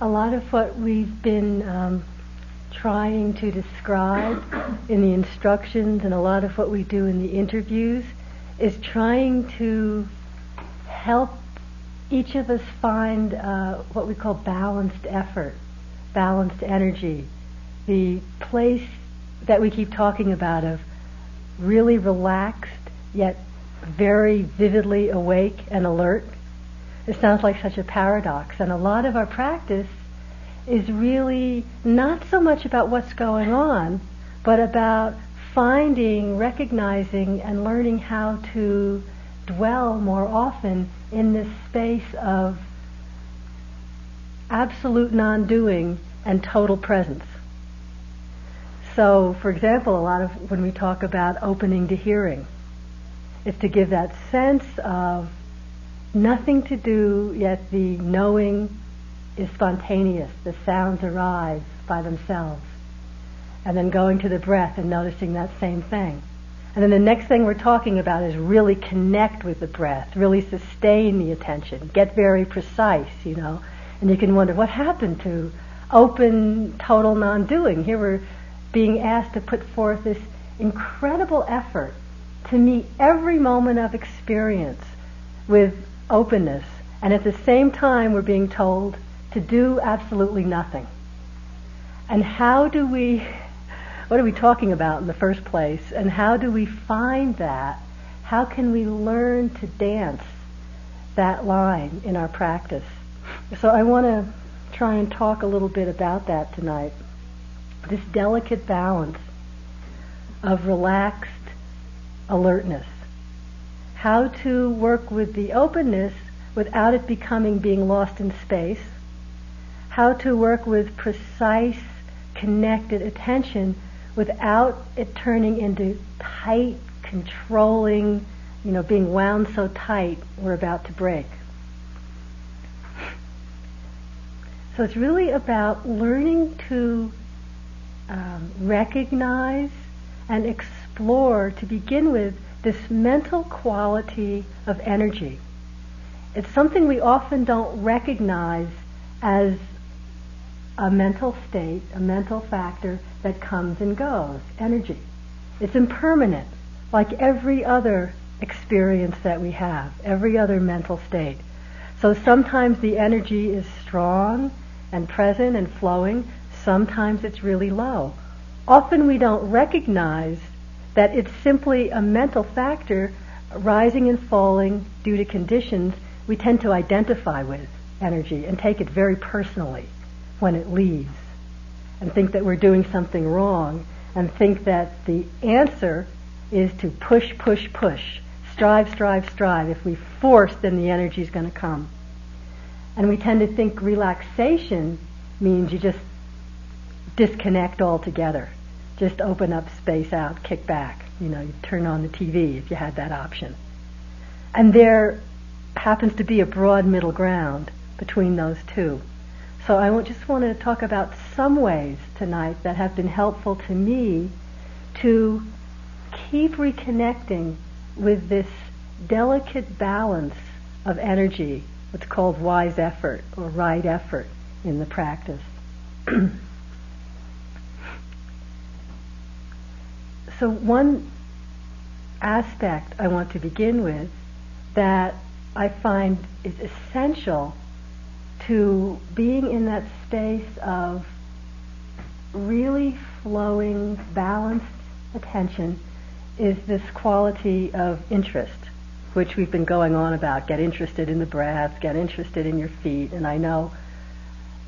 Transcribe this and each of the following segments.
a lot of what we've been um, trying to describe in the instructions and a lot of what we do in the interviews is trying to help each of us find uh, what we call balanced effort, balanced energy, the place that we keep talking about of really relaxed yet very vividly awake and alert. It sounds like such a paradox, and a lot of our practice is really not so much about what's going on, but about finding, recognizing, and learning how to dwell more often in this space of absolute non-doing and total presence. So, for example, a lot of when we talk about opening to hearing, it's to give that sense of nothing to do, yet the knowing is spontaneous. The sounds arise by themselves. And then going to the breath and noticing that same thing. And then the next thing we're talking about is really connect with the breath, really sustain the attention, get very precise, you know. And you can wonder what happened to open, total non-doing. Here we're being asked to put forth this incredible effort to meet every moment of experience with openness. And at the same time, we're being told to do absolutely nothing. And how do we, what are we talking about in the first place? And how do we find that? How can we learn to dance that line in our practice? So I want to try and talk a little bit about that tonight. This delicate balance of relaxed alertness. How to work with the openness without it becoming being lost in space how to work with precise, connected attention without it turning into tight, controlling, you know, being wound so tight we're about to break. So it's really about learning to um, recognize and explore, to begin with, this mental quality of energy. It's something we often don't recognize as a mental state, a mental factor that comes and goes, energy. It's impermanent, like every other experience that we have, every other mental state. So sometimes the energy is strong and present and flowing, sometimes it's really low. Often we don't recognize that it's simply a mental factor rising and falling due to conditions we tend to identify with energy and take it very personally when it leaves and think that we're doing something wrong and think that the answer is to push, push, push. Strive, strive, strive. If we force, then the energy is going to come. And we tend to think relaxation means you just disconnect altogether. Just open up, space out, kick back. You know, you turn on the TV if you had that option. And there happens to be a broad middle ground between those two. So I just want to talk about some ways tonight that have been helpful to me to keep reconnecting with this delicate balance of energy, what's called wise effort or right effort in the practice. so one aspect I want to begin with that I find is essential to being in that space of really flowing, balanced attention is this quality of interest, which we've been going on about. Get interested in the breath, get interested in your feet, and I know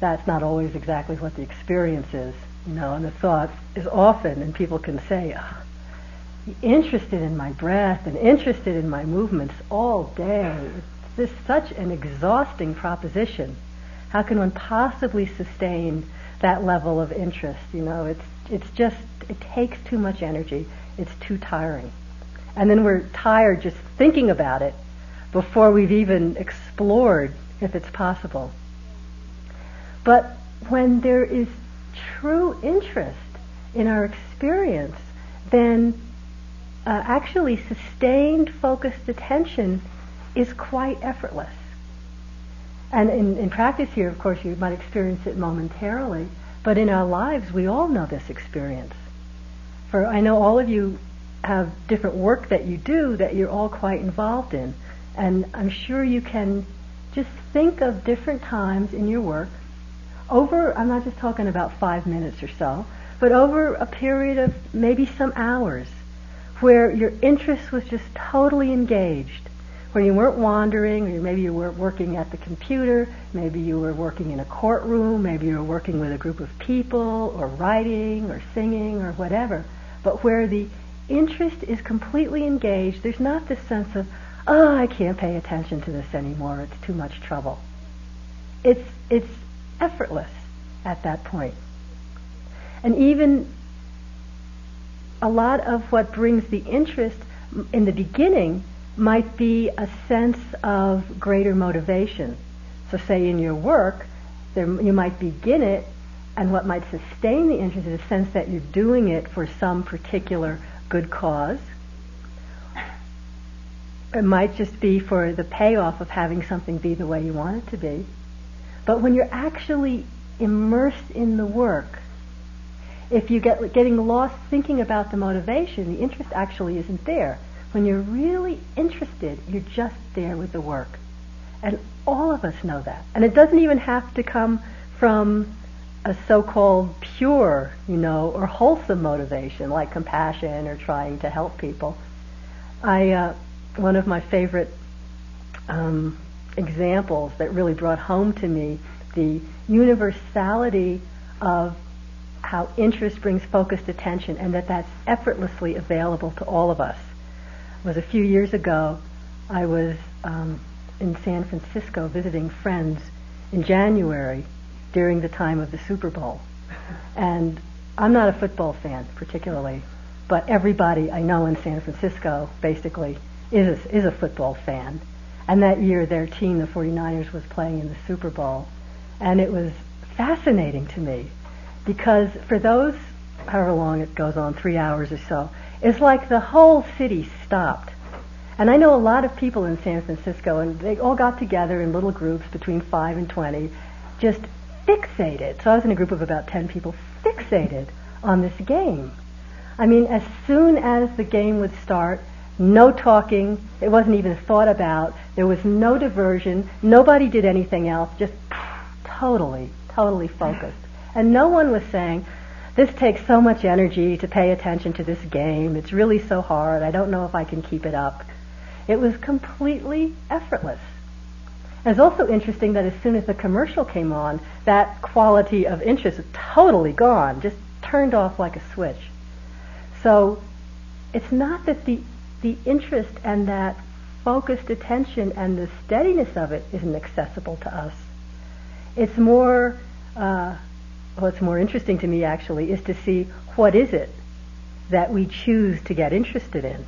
that's not always exactly what the experience is, you know, and the thought is often, and people can say, oh, interested in my breath and interested in my movements all day. It's just such an exhausting proposition how can one possibly sustain that level of interest? You know, it's it's just it takes too much energy. It's too tiring. And then we're tired just thinking about it before we've even explored if it's possible. But when there is true interest in our experience, then uh, actually sustained focused attention is quite effortless. And in, in practice here, of course, you might experience it momentarily, but in our lives, we all know this experience. For I know all of you have different work that you do that you're all quite involved in. And I'm sure you can just think of different times in your work over, I'm not just talking about five minutes or so, but over a period of maybe some hours where your interest was just totally engaged, where you weren't wandering, or maybe you weren't working at the computer, maybe you were working in a courtroom, maybe you were working with a group of people, or writing, or singing, or whatever, but where the interest is completely engaged, there's not this sense of, oh, I can't pay attention to this anymore, it's too much trouble. It's, it's effortless at that point. And even a lot of what brings the interest in the beginning might be a sense of greater motivation. So, say in your work, there, you might begin it, and what might sustain the interest is a sense that you're doing it for some particular good cause. It might just be for the payoff of having something be the way you want it to be. But when you're actually immersed in the work, if you get getting lost thinking about the motivation, the interest actually isn't there. When you're really interested, you're just there with the work. And all of us know that. And it doesn't even have to come from a so-called pure, you know, or wholesome motivation like compassion or trying to help people. I, uh, one of my favorite um, examples that really brought home to me the universality of how interest brings focused attention and that that's effortlessly available to all of us. It was a few years ago, I was um, in San Francisco visiting friends in January during the time of the Super Bowl. And I'm not a football fan particularly, but everybody I know in San Francisco basically is a, is a football fan. And that year their team, the 49ers, was playing in the Super Bowl. And it was fascinating to me because for those, however long it goes on, three hours or so, it's like the whole city stopped. And I know a lot of people in San Francisco, and they all got together in little groups between 5 and 20, just fixated. So I was in a group of about 10 people, fixated on this game. I mean, as soon as the game would start, no talking, it wasn't even thought about, there was no diversion, nobody did anything else, just totally, totally focused. And no one was saying, this takes so much energy to pay attention to this game, it's really so hard, I don't know if I can keep it up. It was completely effortless. And it's also interesting that as soon as the commercial came on, that quality of interest was totally gone, just turned off like a switch. So it's not that the, the interest and that focused attention and the steadiness of it isn't accessible to us. It's more, uh, what's more interesting to me actually is to see what is it that we choose to get interested in.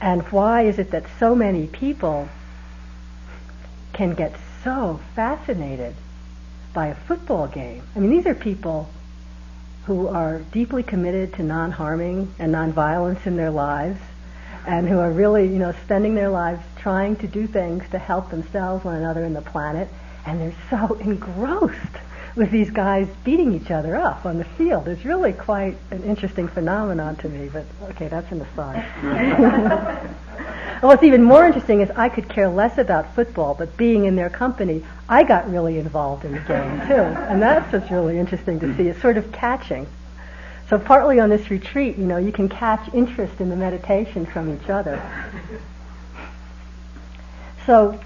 And why is it that so many people can get so fascinated by a football game. I mean, these are people who are deeply committed to non-harming and non-violence in their lives and who are really, you know, spending their lives trying to do things to help themselves, one another, and the planet. And they're so engrossed with these guys beating each other up on the field. It's really quite an interesting phenomenon to me, but okay, that's an aside. What's even more interesting is I could care less about football, but being in their company, I got really involved in the game too. And that's what's really interesting to see. It's sort of catching. So partly on this retreat, you know, you can catch interest in the meditation from each other. So,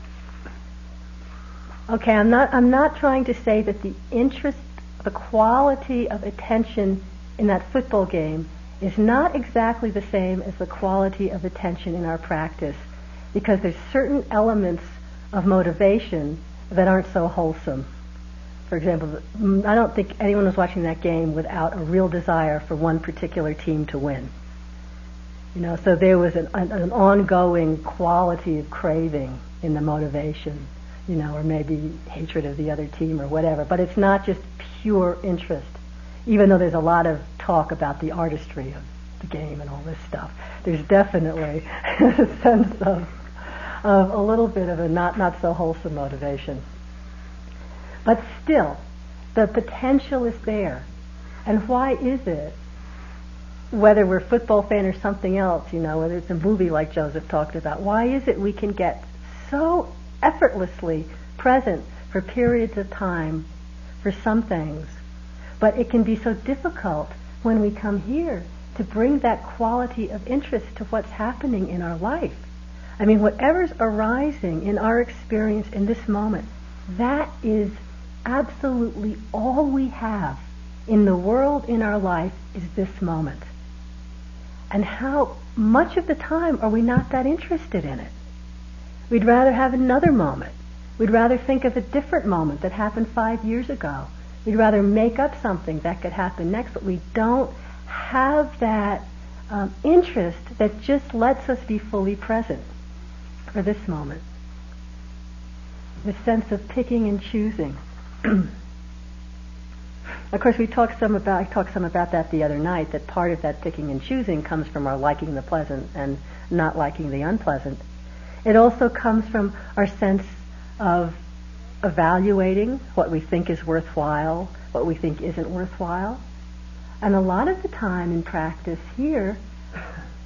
okay, I'm not, I'm not trying to say that the interest, the quality of attention in that football game is not exactly the same as the quality of attention in our practice because there's certain elements of motivation that aren't so wholesome. For example, mm, I don't think anyone was watching that game without a real desire for one particular team to win. You know, so there was an, an, an ongoing quality of craving in the motivation, you know, or maybe hatred of the other team or whatever. But it's not just pure interest even though there's a lot of talk about the artistry of the game and all this stuff, there's definitely a sense of, of a little bit of a not, not so wholesome motivation. But still, the potential is there. And why is it? Whether we're a football fan or something else, you know, whether it's a movie like Joseph talked about, why is it we can get so effortlessly present for periods of time for some things, but it can be so difficult when we come here to bring that quality of interest to what's happening in our life. I mean, whatever's arising in our experience in this moment, that is absolutely all we have in the world in our life is this moment. And how much of the time are we not that interested in it? We'd rather have another moment. We'd rather think of a different moment that happened five years ago. We'd rather make up something that could happen next, but we don't have that um, interest that just lets us be fully present for this moment. The sense of picking and choosing. Of course, we talked some about I talked some about that the other night. That part of that picking and choosing comes from our liking the pleasant and not liking the unpleasant. It also comes from our sense of evaluating what we think is worthwhile, what we think isn't worthwhile. And a lot of the time in practice here,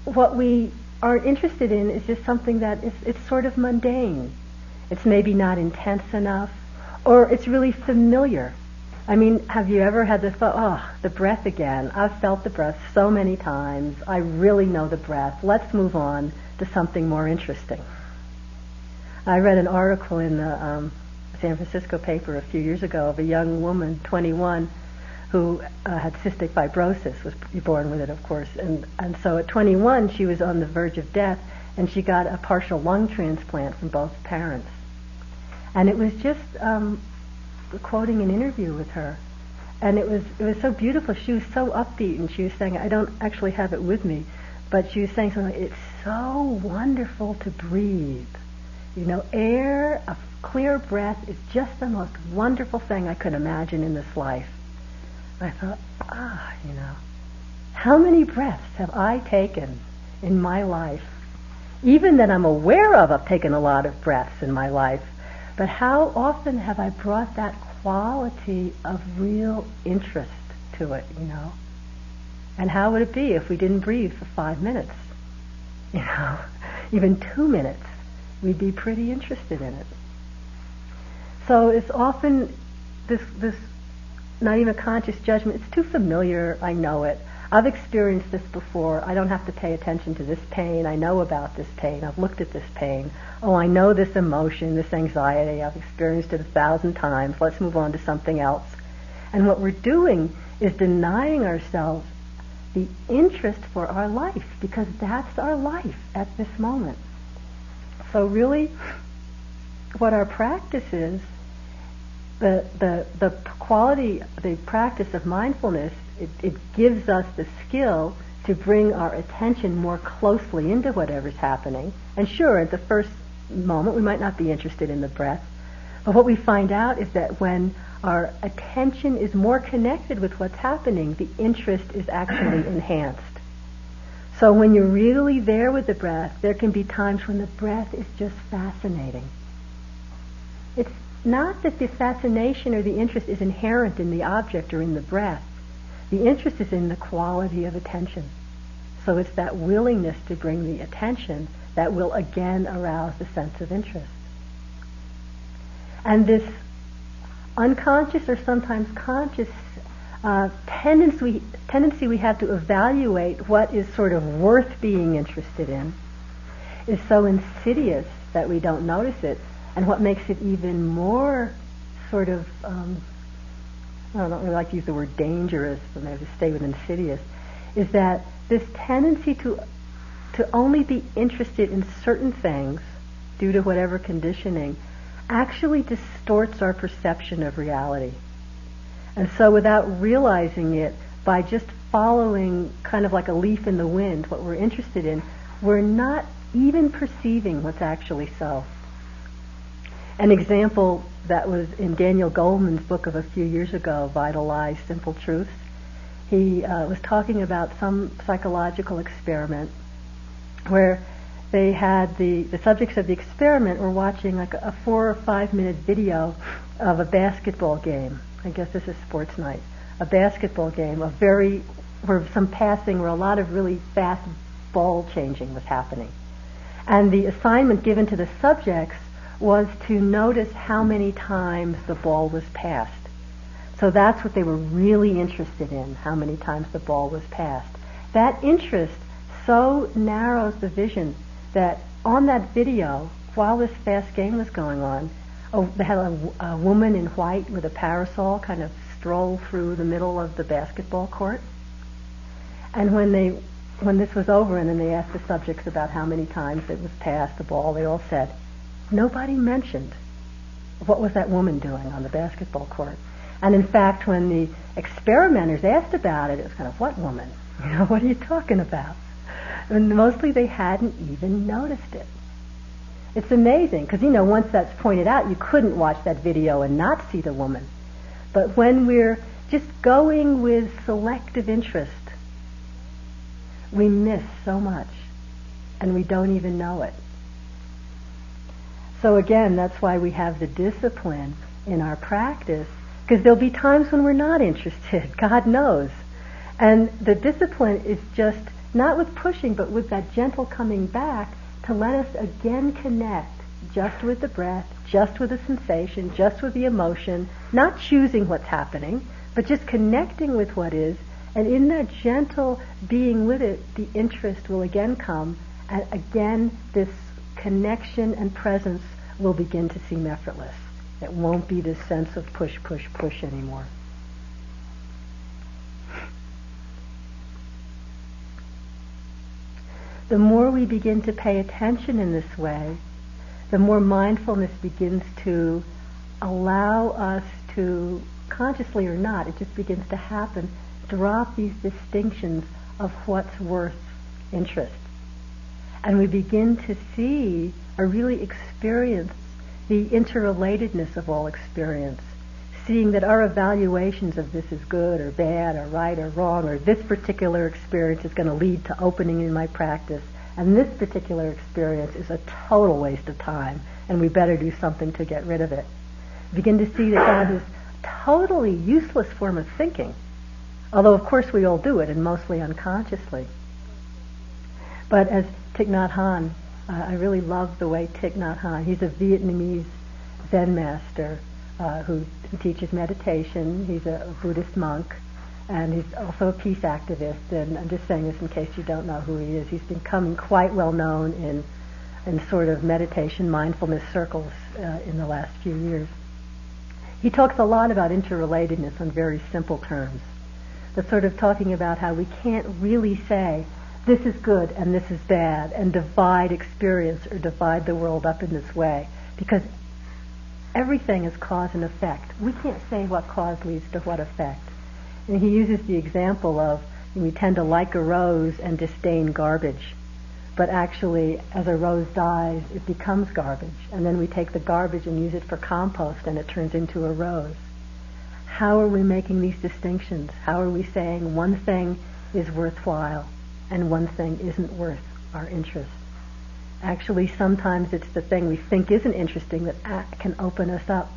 what we aren't interested in is just something that is it's sort of mundane. It's maybe not intense enough, or it's really familiar. I mean, have you ever had the thought, oh, the breath again? I've felt the breath so many times. I really know the breath. Let's move on to something more interesting. I read an article in the um, San Francisco paper a few years ago of a young woman, 21, who uh, had cystic fibrosis, was born with it, of course. And, and so at 21, she was on the verge of death, and she got a partial lung transplant from both parents. And it was just um, quoting an interview with her. And it was, it was so beautiful. She was so upbeat, and she was saying, I don't actually have it with me, but she was saying something like, it's so wonderful to breathe. You know, air, a clear breath is just the most wonderful thing I could imagine in this life. I thought, ah, you know, how many breaths have I taken in my life? Even that I'm aware of, I've taken a lot of breaths in my life. But how often have I brought that quality of real interest to it, you know? And how would it be if we didn't breathe for five minutes? You know, even two minutes, we'd be pretty interested in it. So it's often this, this not even conscious judgment. It's too familiar. I know it. I've experienced this before. I don't have to pay attention to this pain. I know about this pain. I've looked at this pain. Oh, I know this emotion, this anxiety. I've experienced it a thousand times. Let's move on to something else. And what we're doing is denying ourselves the interest for our life because that's our life at this moment. So really, what our practice is the, the, the quality, the practice of mindfulness, it, it gives us the skill to bring our attention more closely into whatever's happening. And sure, at the first moment, we might not be interested in the breath. But what we find out is that when our attention is more connected with what's happening, the interest is actually enhanced. So when you're really there with the breath, there can be times when the breath is just fascinating. It's not that the fascination or the interest is inherent in the object or in the breath. The interest is in the quality of attention. So it's that willingness to bring the attention that will again arouse the sense of interest. And this unconscious or sometimes conscious uh, tendency, tendency we have to evaluate what is sort of worth being interested in is so insidious that we don't notice it and what makes it even more sort of, um, I don't really like to use the word dangerous, but maybe to stay with insidious, is that this tendency to to only be interested in certain things due to whatever conditioning actually distorts our perception of reality. And so without realizing it, by just following kind of like a leaf in the wind, what we're interested in, we're not even perceiving what's actually so. An example that was in Daniel Goleman's book of a few years ago, Vital Lies, Simple Truths. He uh, was talking about some psychological experiment where they had the, the subjects of the experiment were watching like a four or five minute video of a basketball game. I guess this is sports night. A basketball game, a very, where some passing, where a lot of really fast ball changing was happening. And the assignment given to the subjects was to notice how many times the ball was passed. So that's what they were really interested in, how many times the ball was passed. That interest so narrows the vision that on that video, while this fast game was going on, they had a, a woman in white with a parasol kind of stroll through the middle of the basketball court. And when they when this was over and then they asked the subjects about how many times it was passed the ball, they all said, nobody mentioned what was that woman doing on the basketball court. And in fact, when the experimenters asked about it, it was kind of, what woman? You know, what are you talking about? And mostly they hadn't even noticed it. It's amazing because, you know, once that's pointed out, you couldn't watch that video and not see the woman. But when we're just going with selective interest, we miss so much and we don't even know it. So again, that's why we have the discipline in our practice because there'll be times when we're not interested. God knows. And the discipline is just not with pushing, but with that gentle coming back to let us again connect just with the breath, just with the sensation, just with the emotion, not choosing what's happening, but just connecting with what is. And in that gentle being with it, the interest will again come, and again this connection and presence will begin to seem effortless. It won't be this sense of push, push, push anymore. The more we begin to pay attention in this way, the more mindfulness begins to allow us to, consciously or not, it just begins to happen, drop these distinctions of what's worth interest. And we begin to see or really experience the interrelatedness of all experience, seeing that our evaluations of this is good or bad or right or wrong or this particular experience is going to lead to opening in my practice and this particular experience is a total waste of time and we better do something to get rid of it. Begin to see that that is a totally useless form of thinking, although of course we all do it and mostly unconsciously. But as Thich Nhat Hanh uh, I really love the way Thich Nhat Hanh, he's a Vietnamese Zen master uh, who teaches meditation. He's a Buddhist monk, and he's also a peace activist. And I'm just saying this in case you don't know who he is. He's becoming quite well known in in sort of meditation, mindfulness circles uh, in the last few years. He talks a lot about interrelatedness on very simple terms. The sort of talking about how we can't really say this is good and this is bad and divide experience or divide the world up in this way because everything is cause and effect. We can't say what cause leads to what effect. And he uses the example of we tend to like a rose and disdain garbage. But actually, as a rose dies, it becomes garbage. And then we take the garbage and use it for compost and it turns into a rose. How are we making these distinctions? How are we saying one thing is worthwhile and one thing isn't worth our interest. Actually, sometimes it's the thing we think isn't interesting that can open us up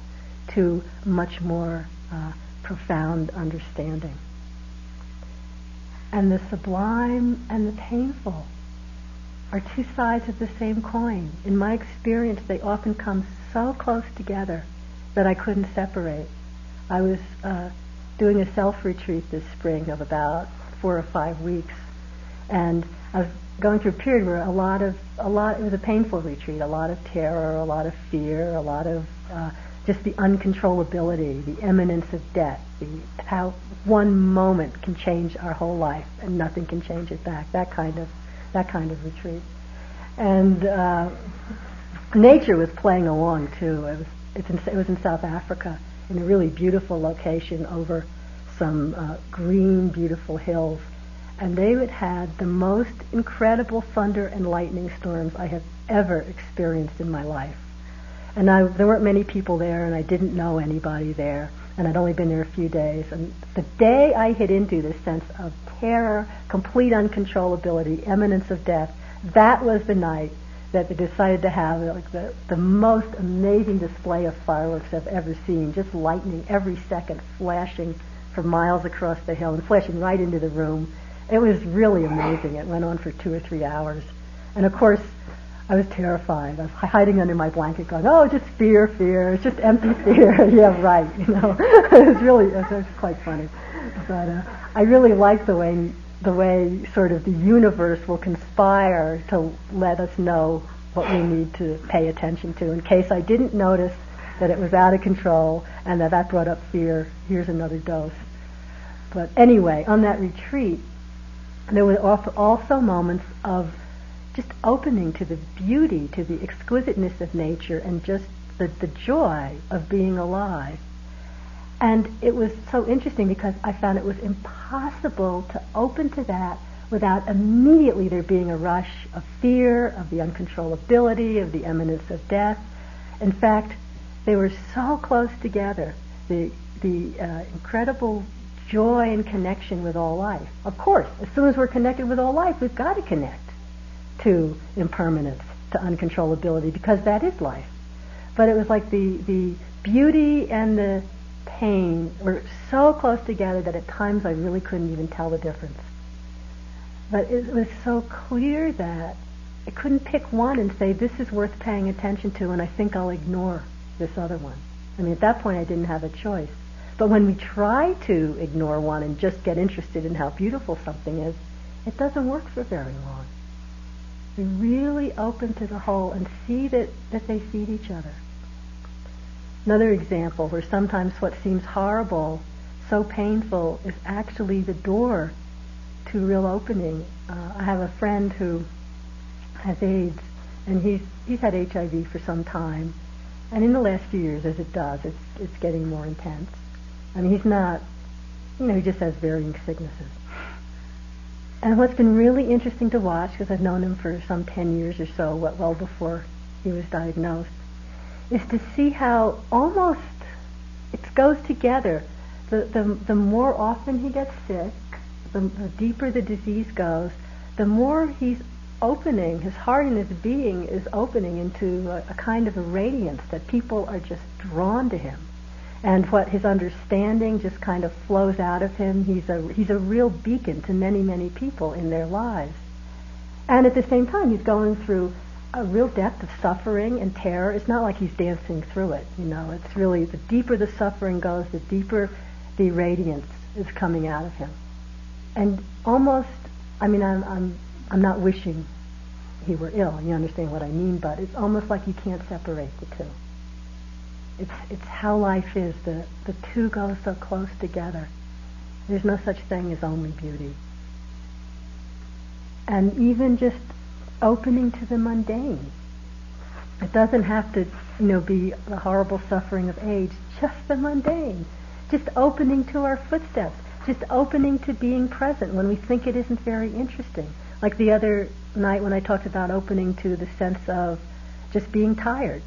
to much more uh, profound understanding. And the sublime and the painful are two sides of the same coin. In my experience, they often come so close together that I couldn't separate. I was uh, doing a self retreat this spring of about four or five weeks and I was going through a period where a lot of a lot it was a painful retreat, a lot of terror, a lot of fear, a lot of uh, just the uncontrollability, the imminence of death, the, how one moment can change our whole life and nothing can change it back. That kind of that kind of retreat, and uh, nature was playing along too. It was in, it was in South Africa in a really beautiful location over some uh, green, beautiful hills and they had had the most incredible thunder and lightning storms I have ever experienced in my life. And I, there weren't many people there, and I didn't know anybody there, and I'd only been there a few days. And the day I hit into this sense of terror, complete uncontrollability, imminence of death, that was the night that they decided to have like the, the most amazing display of fireworks I've ever seen, just lightning every second flashing for miles across the hill and flashing right into the room. It was really amazing. It went on for two or three hours. And of course, I was terrified. I was hiding under my blanket going, oh, just fear, fear. It's just empty fear. yeah, right. You know, it was really, it was quite funny. But uh, I really like the way, the way sort of the universe will conspire to let us know what we need to pay attention to. In case I didn't notice that it was out of control and that that brought up fear, here's another dose. But anyway, on that retreat, there were also moments of just opening to the beauty, to the exquisiteness of nature, and just the, the joy of being alive. And it was so interesting because I found it was impossible to open to that without immediately there being a rush of fear, of the uncontrollability, of the imminence of death. In fact, they were so close together. The, the uh, incredible joy and connection with all life. Of course, as soon as we're connected with all life, we've got to connect to impermanence, to uncontrollability, because that is life. But it was like the, the beauty and the pain were so close together that at times I really couldn't even tell the difference. But it was so clear that I couldn't pick one and say, this is worth paying attention to, and I think I'll ignore this other one. I mean, at that point, I didn't have a choice. But when we try to ignore one and just get interested in how beautiful something is, it doesn't work for very long be really open to the whole and see that, that they feed each other. Another example where sometimes what seems horrible, so painful, is actually the door to real opening. Uh, I have a friend who has AIDS, and he's he's had HIV for some time, and in the last few years, as it does, it's it's getting more intense. I mean, he's not, you know, he just has varying sicknesses. And what's been really interesting to watch, because I've known him for some 10 years or so, well before he was diagnosed, is to see how almost it goes together. The, the, the more often he gets sick, the, the deeper the disease goes, the more he's opening, his heart and his being is opening into a, a kind of a radiance that people are just drawn to him and what his understanding just kind of flows out of him. He's a he's a real beacon to many many people in their lives, and at the same time he's going through a real depth of suffering and terror. It's not like he's dancing through it. You know, it's really the deeper the suffering goes, the deeper the radiance is coming out of him, and almost. I mean, I'm I'm I'm not wishing he were ill. You understand what I mean? But it's almost like you can't separate the two. It's, it's how life is. The, the two go so close together. There's no such thing as only beauty. And even just opening to the mundane. It doesn't have to, you know, be the horrible suffering of age, just the mundane. Just opening to our footsteps. Just opening to being present when we think it isn't very interesting. Like the other night when I talked about opening to the sense of just being tired.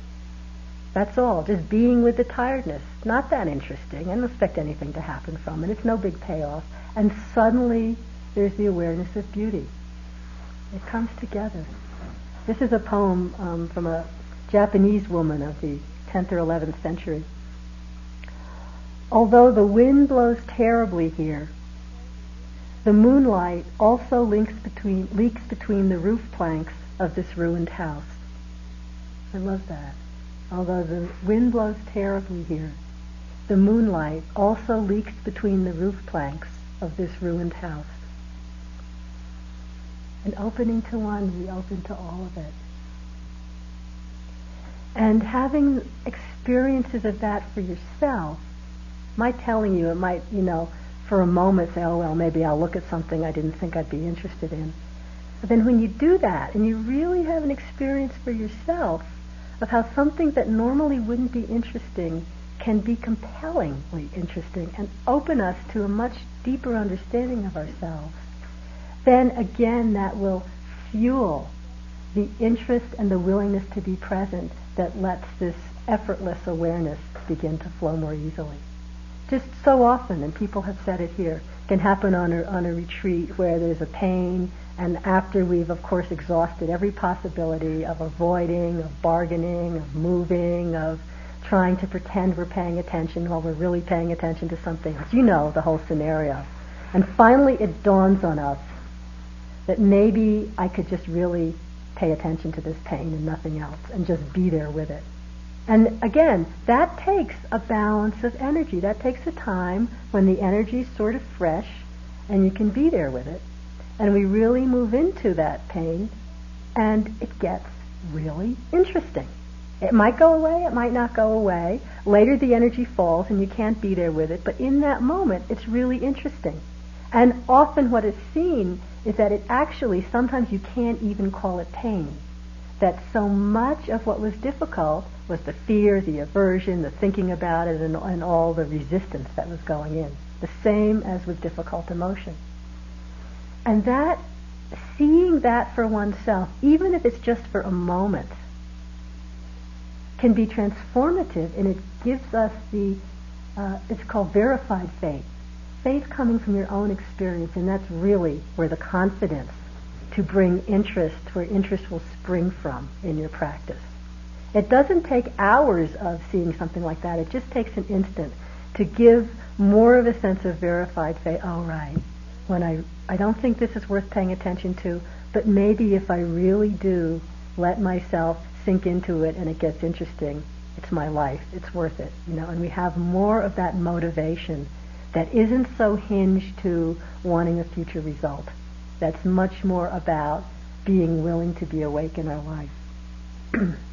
That's all. Just being with the tiredness. Not that interesting. I don't expect anything to happen from it. It's no big payoff. And suddenly there's the awareness of beauty. It comes together. This is a poem um, from a Japanese woman of the 10th or 11th century. Although the wind blows terribly here, the moonlight also links between, leaks between the roof planks of this ruined house. I love that although the wind blows terribly here, the moonlight also leaks between the roof planks of this ruined house. And opening to one, we open to all of it. And having experiences of that for yourself my telling you, it might, you know, for a moment say, oh, well, maybe I'll look at something I didn't think I'd be interested in. But then when you do that and you really have an experience for yourself, of how something that normally wouldn't be interesting can be compellingly interesting and open us to a much deeper understanding of ourselves, then again that will fuel the interest and the willingness to be present that lets this effortless awareness begin to flow more easily. Just so often, and people have said it here, can happen on a, on a retreat where there's a pain, and after we've, of course, exhausted every possibility of avoiding, of bargaining, of moving, of trying to pretend we're paying attention while we're really paying attention to something. You know the whole scenario. And finally it dawns on us that maybe I could just really pay attention to this pain and nothing else and just be there with it. And again, that takes a balance of energy. That takes a time when the energy is sort of fresh and you can be there with it. And we really move into that pain and it gets really interesting. It might go away, it might not go away. Later the energy falls and you can't be there with it, but in that moment it's really interesting. And often what is seen is that it actually, sometimes you can't even call it pain. That so much of what was difficult was the fear, the aversion, the thinking about it, and, and all the resistance that was going in. The same as with difficult emotion. And that, seeing that for oneself, even if it's just for a moment, can be transformative and it gives us the, uh, it's called verified faith. Faith coming from your own experience, and that's really where the confidence to bring interest, where interest will spring from in your practice. It doesn't take hours of seeing something like that. It just takes an instant to give more of a sense of verified faith. Oh, right. When I, I don't think this is worth paying attention to, but maybe if I really do let myself sink into it and it gets interesting, it's my life. It's worth it. You know, and we have more of that motivation that isn't so hinged to wanting a future result. That's much more about being willing to be awake in our life.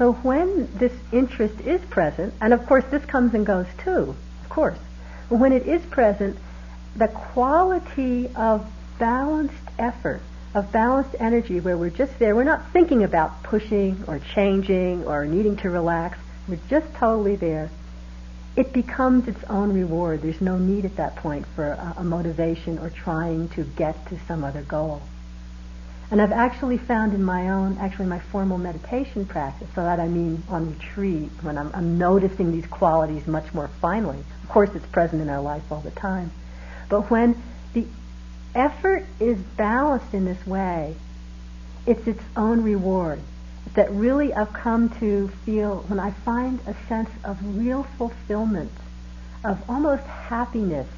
so when this interest is present, and of course this comes and goes too, of course, but when it is present, the quality of balanced effort of balanced energy where we're just there. We're not thinking about pushing or changing or needing to relax. We're just totally there. It becomes its own reward. There's no need at that point for a, a motivation or trying to get to some other goal. And I've actually found in my own, actually my formal meditation practice, so that I mean on retreat, when I'm, I'm noticing these qualities much more finely. Of course, it's present in our life all the time. But when the effort is balanced in this way, it's its own reward. That really I've come to feel when I find a sense of real fulfillment, of almost happiness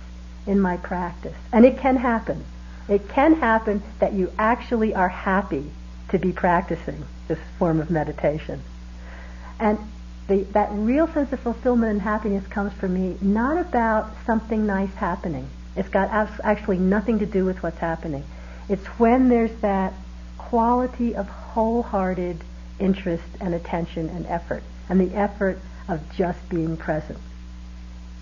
in my practice. And it can happen. It can happen that you actually are happy to be practicing this form of meditation. And the, that real sense of fulfillment and happiness comes for me not about something nice happening it's got actually nothing to do with what's happening. It's when there's that quality of wholehearted interest and attention and effort, and the effort of just being present.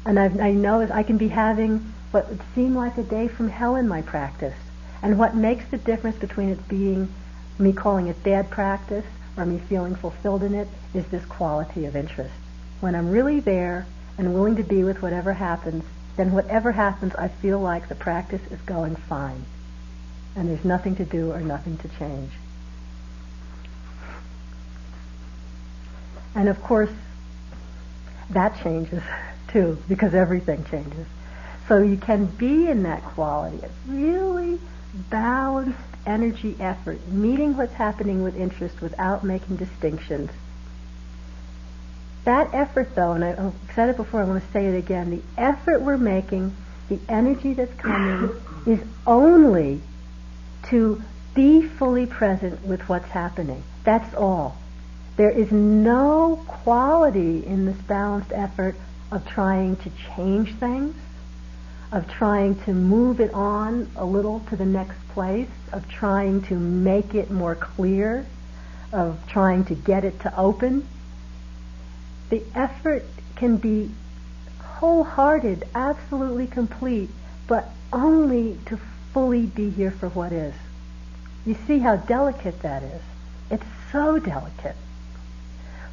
And I've, i know I can be having what would seem like a day from hell in my practice. And what makes the difference between it being me calling it bad practice or me feeling fulfilled in it is this quality of interest. When I'm really there and willing to be with whatever happens, then whatever happens, I feel like the practice is going fine. And there's nothing to do or nothing to change. And of course, that changes too, because everything changes. So you can be in that quality of really balanced energy effort, meeting what's happening with interest without making distinctions that effort, though, and I, oh, have said it before, I want to say it again, the effort we're making, the energy that's coming, is only to be fully present with what's happening. That's all. There is no quality in this balanced effort of trying to change things, of trying to move it on a little to the next place, of trying to make it more clear, of trying to get it to open the effort can be wholehearted, absolutely complete, but only to fully be here for what is. You see how delicate that is. It's so delicate.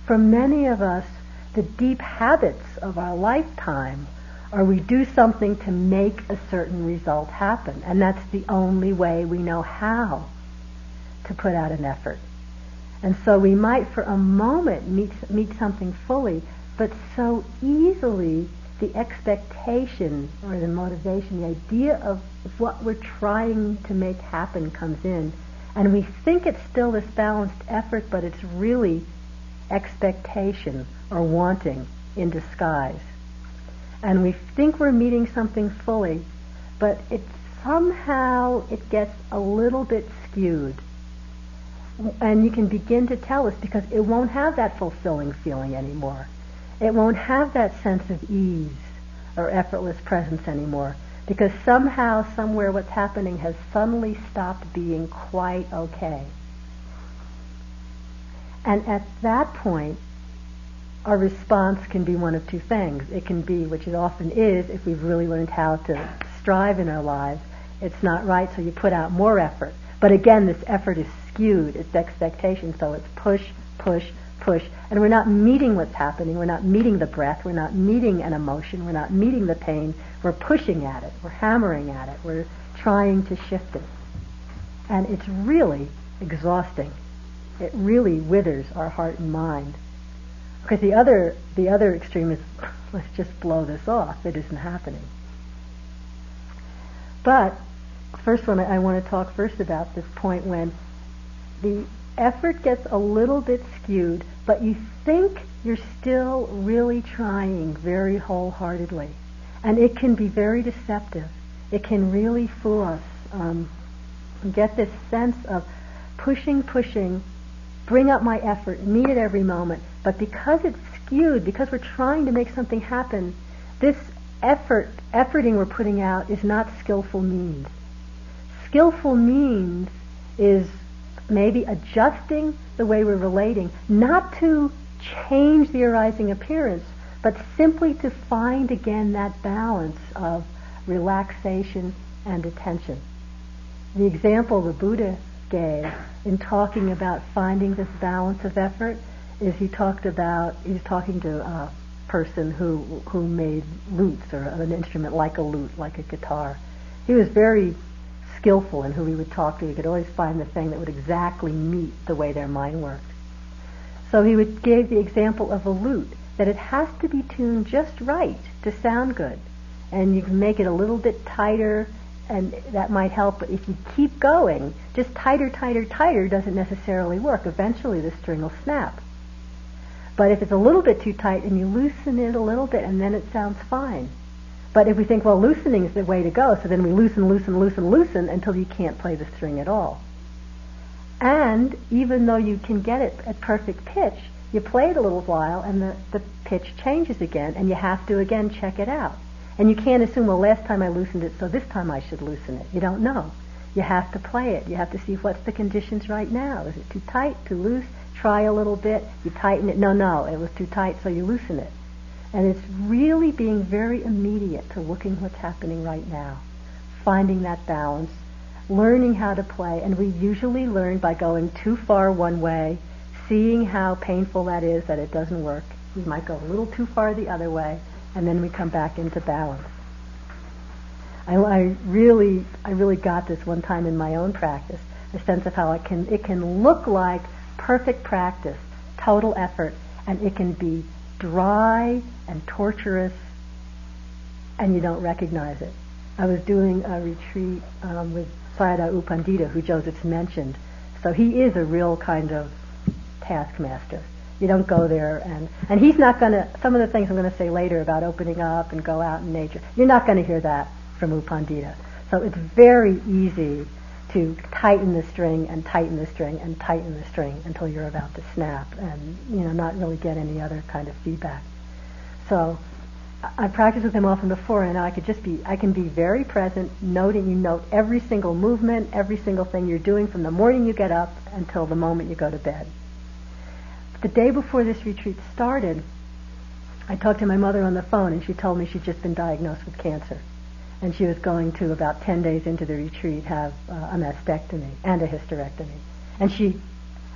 For many of us, the deep habits of our lifetime are we do something to make a certain result happen, and that's the only way we know how to put out an effort. And so we might for a moment meet, meet something fully, but so easily the expectation or the motivation, the idea of what we're trying to make happen comes in. And we think it's still this balanced effort, but it's really expectation or wanting in disguise. And we think we're meeting something fully, but it somehow it gets a little bit skewed. And you can begin to tell us because it won't have that fulfilling feeling anymore. It won't have that sense of ease or effortless presence anymore because somehow, somewhere, what's happening has suddenly stopped being quite okay. And at that point, our response can be one of two things. It can be, which it often is, if we've really learned how to strive in our lives, it's not right, so you put out more effort. But again, this effort is skewed. It's expectation, so it's push, push, push. And we're not meeting what's happening. We're not meeting the breath. We're not meeting an emotion. We're not meeting the pain. We're pushing at it. We're hammering at it. We're trying to shift it. And it's really exhausting. It really withers our heart and mind. Because the other, the other extreme is, let's just blow this off. It isn't happening. But first one, I want to talk first about this point when the effort gets a little bit skewed, but you think you're still really trying very wholeheartedly. And it can be very deceptive. It can really fool us. Um, get this sense of pushing, pushing, bring up my effort, meet it every moment. But because it's skewed, because we're trying to make something happen, this effort, efforting we're putting out is not skillful means. Skillful means is maybe adjusting the way we're relating, not to change the arising appearance, but simply to find again that balance of relaxation and attention. The example the Buddha gave in talking about finding this balance of effort is he talked about, he was talking to a person who, who made lutes or an instrument like a lute, like a guitar. He was very skillful in who he would talk to. He could always find the thing that would exactly meet the way their mind worked. So he would give the example of a lute, that it has to be tuned just right to sound good. And you can make it a little bit tighter, and that might help. But if you keep going, just tighter, tighter, tighter doesn't necessarily work. Eventually the string will snap. But if it's a little bit too tight and you loosen it a little bit and then it sounds fine. But if we think, well, loosening is the way to go, so then we loosen, loosen, loosen, loosen until you can't play the string at all. And even though you can get it at perfect pitch, you play it a little while and the, the pitch changes again and you have to again check it out. And you can't assume, well, last time I loosened it, so this time I should loosen it. You don't know. You have to play it. You have to see what's the conditions right now. Is it too tight, too loose? try a little bit, you tighten it. No, no, it was too tight, so you loosen it. And it's really being very immediate to looking what's happening right now, finding that balance, learning how to play. And we usually learn by going too far one way, seeing how painful that is, that it doesn't work. We might go a little too far the other way, and then we come back into balance. I, I really, I really got this one time in my own practice, a sense of how it can, it can look like perfect practice, total effort, and it can be dry and torturous, and you don't recognize it. I was doing a retreat um, with Sayadaw U Pandita, who Joseph's mentioned. So he is a real kind of taskmaster. You don't go there and, and he's not going to, some of the things I'm going to say later about opening up and go out in nature, you're not going to hear that from U Pandita. So it's very easy to tighten the string and tighten the string and tighten the string until you're about to snap and you know not really get any other kind of feedback. So I practiced with him often before and I could just be I can be very present, noting you note every single movement, every single thing you're doing from the morning you get up until the moment you go to bed. The day before this retreat started, I talked to my mother on the phone and she told me she'd just been diagnosed with cancer and she was going to about 10 days into the retreat have uh, a mastectomy and a hysterectomy. And she,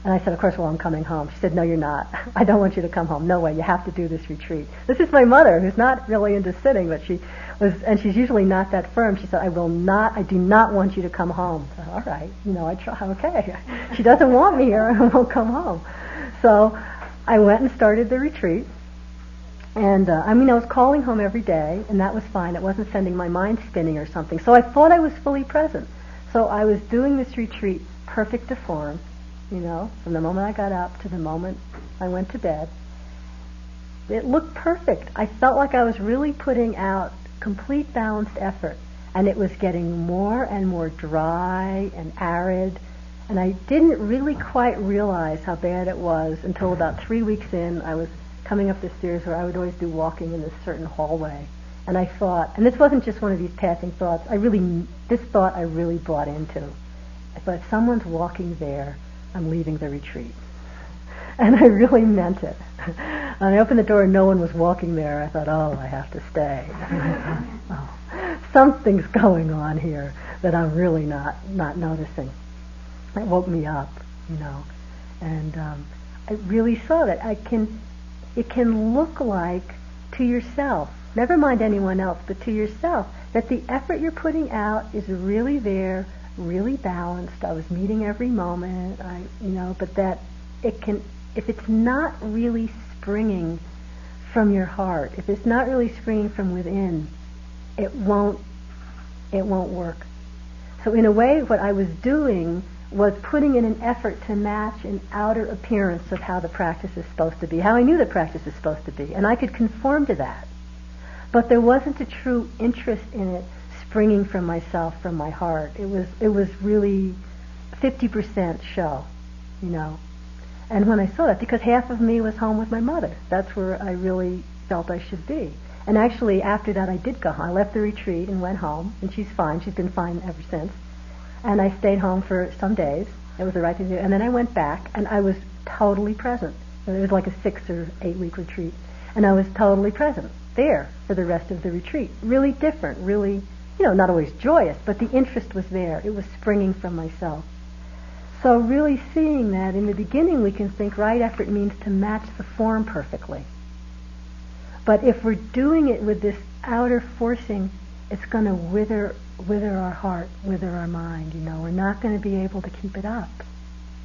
and I said, of course, well, I'm coming home. She said, no, you're not. I don't want you to come home. No way. You have to do this retreat. This is my mother, who's not really into sitting, but she was, and she's usually not that firm. She said, I will not, I do not want you to come home. Said, All right. You know, I try, okay. she doesn't want me here. I won't come home. So I went and started the retreat. And uh, I mean, I was calling home every day, and that was fine. It wasn't sending my mind spinning or something. So I thought I was fully present. So I was doing this retreat perfect to form, you know, from the moment I got up to the moment I went to bed. It looked perfect. I felt like I was really putting out complete balanced effort, and it was getting more and more dry and arid. And I didn't really quite realize how bad it was until about three weeks in. I was coming up the stairs where I would always do walking in this certain hallway. And I thought, and this wasn't just one of these passing thoughts, I really, this thought I really bought into. But if someone's walking there, I'm leaving the retreat. And I really meant it. And I opened the door and no one was walking there. I thought, oh, I have to stay. oh, something's going on here that I'm really not, not noticing. It woke me up, you know. And um, I really saw that. I can it can look like to yourself, never mind anyone else, but to yourself, that the effort you're putting out is really there, really balanced. I was meeting every moment, I, you know, but that it can, if it's not really springing from your heart, if it's not really springing from within, it won't, it won't work. So in a way, what I was doing was putting in an effort to match an outer appearance of how the practice is supposed to be, how I knew the practice is supposed to be, and I could conform to that. But there wasn't a true interest in it springing from myself, from my heart. It was it was really 50% show, you know. And when I saw that, because half of me was home with my mother, that's where I really felt I should be. And actually, after that, I did go home. I left the retreat and went home, and she's fine. She's been fine ever since. And I stayed home for some days. It was the right thing to do. And then I went back, and I was totally present. It was like a six or eight week retreat. And I was totally present there for the rest of the retreat. Really different, really, you know, not always joyous, but the interest was there. It was springing from myself. So really seeing that in the beginning we can think right effort means to match the form perfectly. But if we're doing it with this outer forcing, it's going to wither wither our heart, wither our mind, you know. We're not going to be able to keep it up.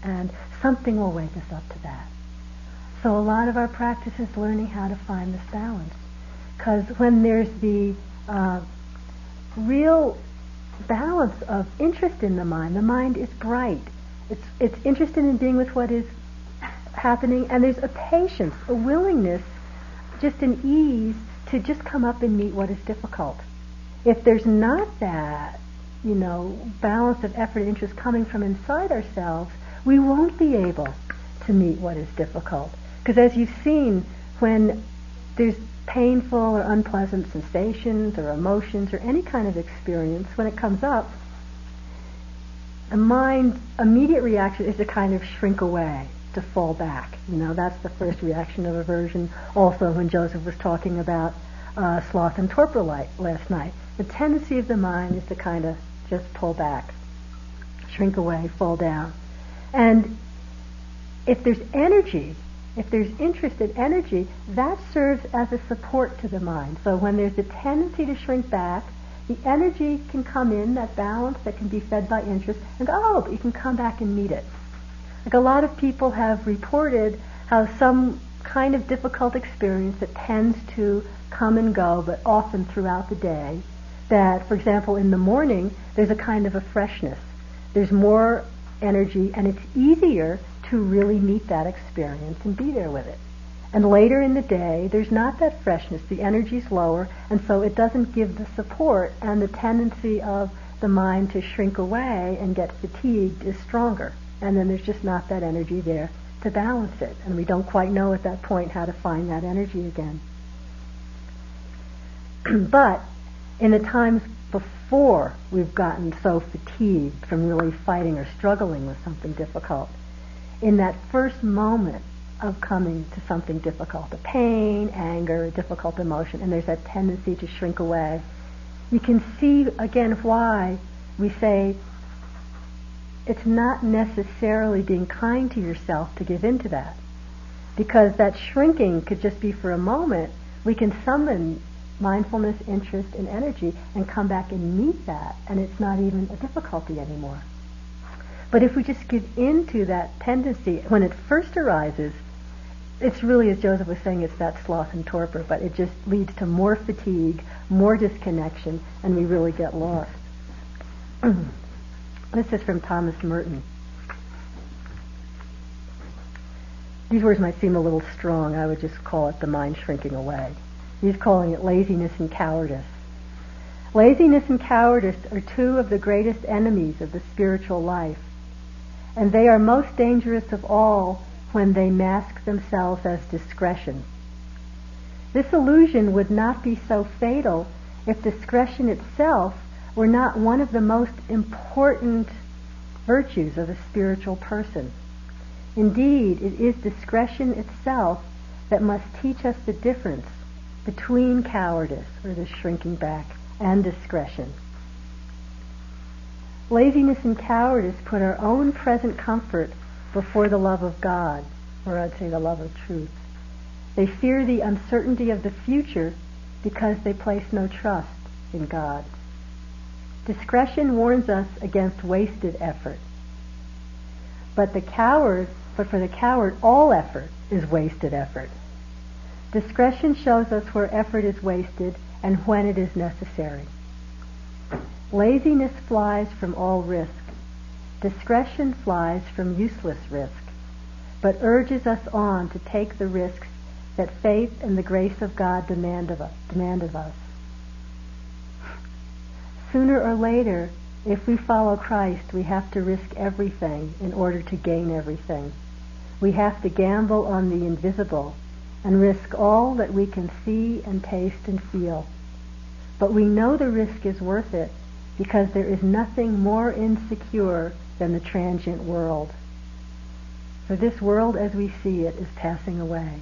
And something will wake us up to that. So a lot of our practice is learning how to find this balance. Because when there's the uh, real balance of interest in the mind, the mind is bright. It's, it's interested in being with what is happening, and there's a patience, a willingness, just an ease to just come up and meet what is difficult. If there's not that, you know, balance of effort and interest coming from inside ourselves, we won't be able to meet what is difficult. Because as you've seen, when there's painful or unpleasant sensations or emotions or any kind of experience, when it comes up, the mind's immediate reaction is to kind of shrink away, to fall back. You know, that's the first reaction of aversion. Also, when Joseph was talking about uh, sloth and torpor light last night, the tendency of the mind is to kind of just pull back, shrink away, fall down. And if there's energy, if there's interest in energy, that serves as a support to the mind. So when there's a tendency to shrink back, the energy can come in, that balance that can be fed by interest, and oh, but you can come back and meet it. Like a lot of people have reported how some kind of difficult experience that tends to come and go, but often throughout the day, that, for example, in the morning, there's a kind of a freshness. There's more energy, and it's easier to really meet that experience and be there with it. And later in the day, there's not that freshness. The energy's lower, and so it doesn't give the support, and the tendency of the mind to shrink away and get fatigued is stronger. And then there's just not that energy there to balance it. And we don't quite know at that point how to find that energy again. but in the times before we've gotten so fatigued from really fighting or struggling with something difficult, in that first moment of coming to something difficult, a pain, anger, a difficult emotion, and there's that tendency to shrink away, you can see again why we say it's not necessarily being kind to yourself to give in to that. Because that shrinking could just be for a moment. We can summon mindfulness, interest, and energy and come back and meet that, and it's not even a difficulty anymore. But if we just give in to that tendency when it first arises, it's really, as Joseph was saying, it's that sloth and torpor, but it just leads to more fatigue, more disconnection, and we really get lost. this is from Thomas Merton. These words might seem a little strong. I would just call it the mind shrinking away. He's calling it laziness and cowardice. Laziness and cowardice are two of the greatest enemies of the spiritual life, and they are most dangerous of all when they mask themselves as discretion. This illusion would not be so fatal if discretion itself were not one of the most important virtues of a spiritual person. Indeed, it is discretion itself that must teach us the difference between cowardice, or the shrinking back, and discretion. Laziness and cowardice put our own present comfort before the love of God, or I'd say the love of truth. They fear the uncertainty of the future because they place no trust in God. Discretion warns us against wasted effort. But the coward, but for the coward, all effort is wasted effort. Discretion shows us where effort is wasted and when it is necessary. Laziness flies from all risk. Discretion flies from useless risk, but urges us on to take the risks that faith and the grace of God demand of us. Demand of us. Sooner or later, if we follow Christ, we have to risk everything in order to gain everything. We have to gamble on the invisible and risk all that we can see and taste and feel. But we know the risk is worth it because there is nothing more insecure than the transient world. For this world as we see it is passing away.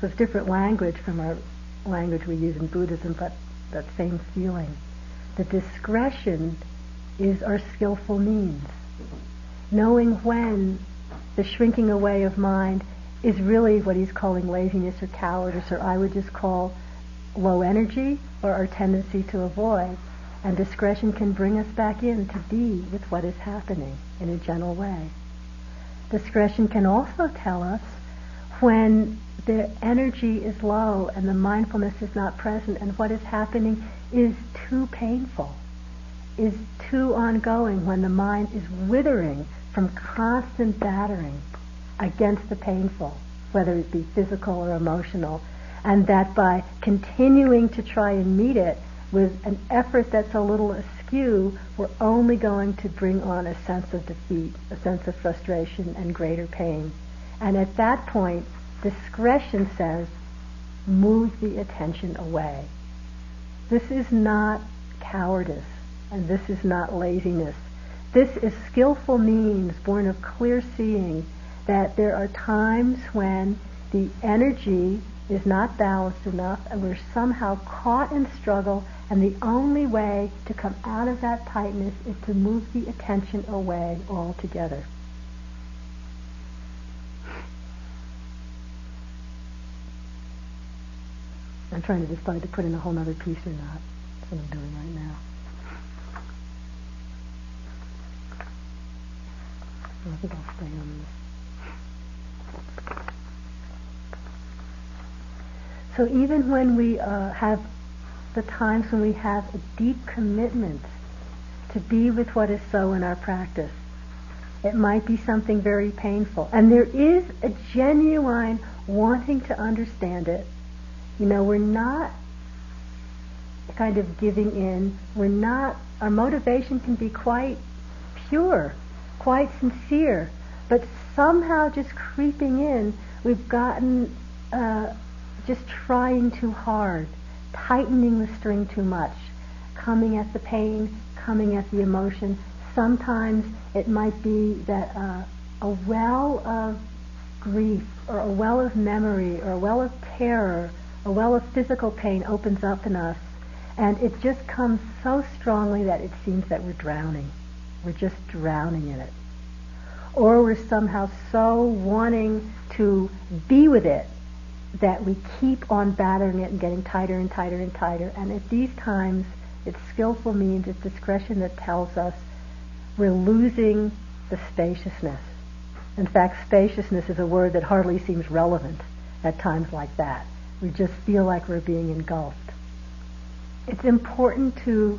So it's different language from our language we use in Buddhism, but that same feeling. The discretion is our skillful means. Knowing when the shrinking away of mind is really what he's calling laziness or cowardice, or I would just call low energy or our tendency to avoid. And discretion can bring us back in to be with what is happening in a gentle way. Discretion can also tell us when the energy is low and the mindfulness is not present and what is happening is too painful, is too ongoing when the mind is withering from constant battering against the painful, whether it be physical or emotional, and that by continuing to try and meet it with an effort that's a little askew, we're only going to bring on a sense of defeat, a sense of frustration and greater pain. And at that point, discretion says, move the attention away. This is not cowardice, and this is not laziness. This is skillful means born of clear seeing that there are times when the energy is not balanced enough and we're somehow caught in struggle and the only way to come out of that tightness is to move the attention away altogether. I'm trying to decide to put in a whole other piece or not. That's what I'm doing right now. I think I'll stay on this. So even when we uh, have the times when we have a deep commitment to be with what is so in our practice, it might be something very painful. And there is a genuine wanting to understand it. You know, we're not kind of giving in. We're not, our motivation can be quite pure, quite sincere, but somehow just creeping in, we've gotten uh, just trying too hard, tightening the string too much, coming at the pain, coming at the emotion. Sometimes it might be that uh, a well of grief or a well of memory or a well of terror, a well of physical pain opens up in us and it just comes so strongly that it seems that we're drowning. We're just drowning in it. Or we're somehow so wanting to be with it that we keep on battering it and getting tighter and tighter and tighter. And at these times, it's skillful means, it's discretion that tells us we're losing the spaciousness. In fact, spaciousness is a word that hardly seems relevant at times like that. We just feel like we're being engulfed. It's important to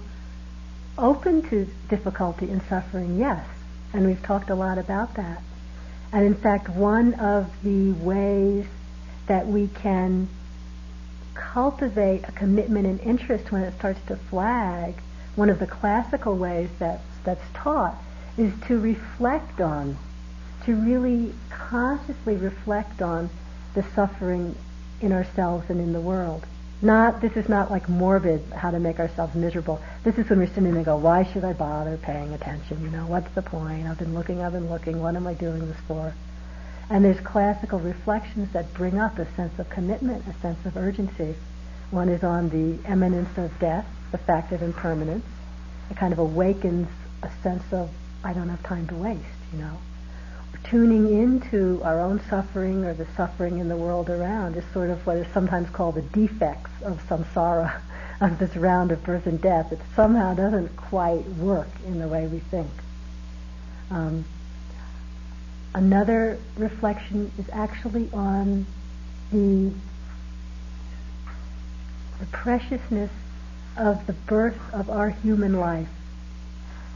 open to difficulty and suffering, yes, and we've talked a lot about that. And in fact, one of the ways that we can cultivate a commitment and interest when it starts to flag, one of the classical ways that's, that's taught is to reflect on, to really consciously reflect on the suffering in ourselves and in the world. Not, this is not like morbid, how to make ourselves miserable. This is when we're sitting and go, why should I bother paying attention? You know, what's the point? I've been looking, I've been looking, what am I doing this for? And there's classical reflections that bring up a sense of commitment, a sense of urgency. One is on the imminence of death, the fact of impermanence. It kind of awakens a sense of, I don't have time to waste, you know tuning into our own suffering or the suffering in the world around is sort of what is sometimes called the defects of samsara, of this round of birth and death. It somehow doesn't quite work in the way we think. Um, another reflection is actually on the, the preciousness of the birth of our human life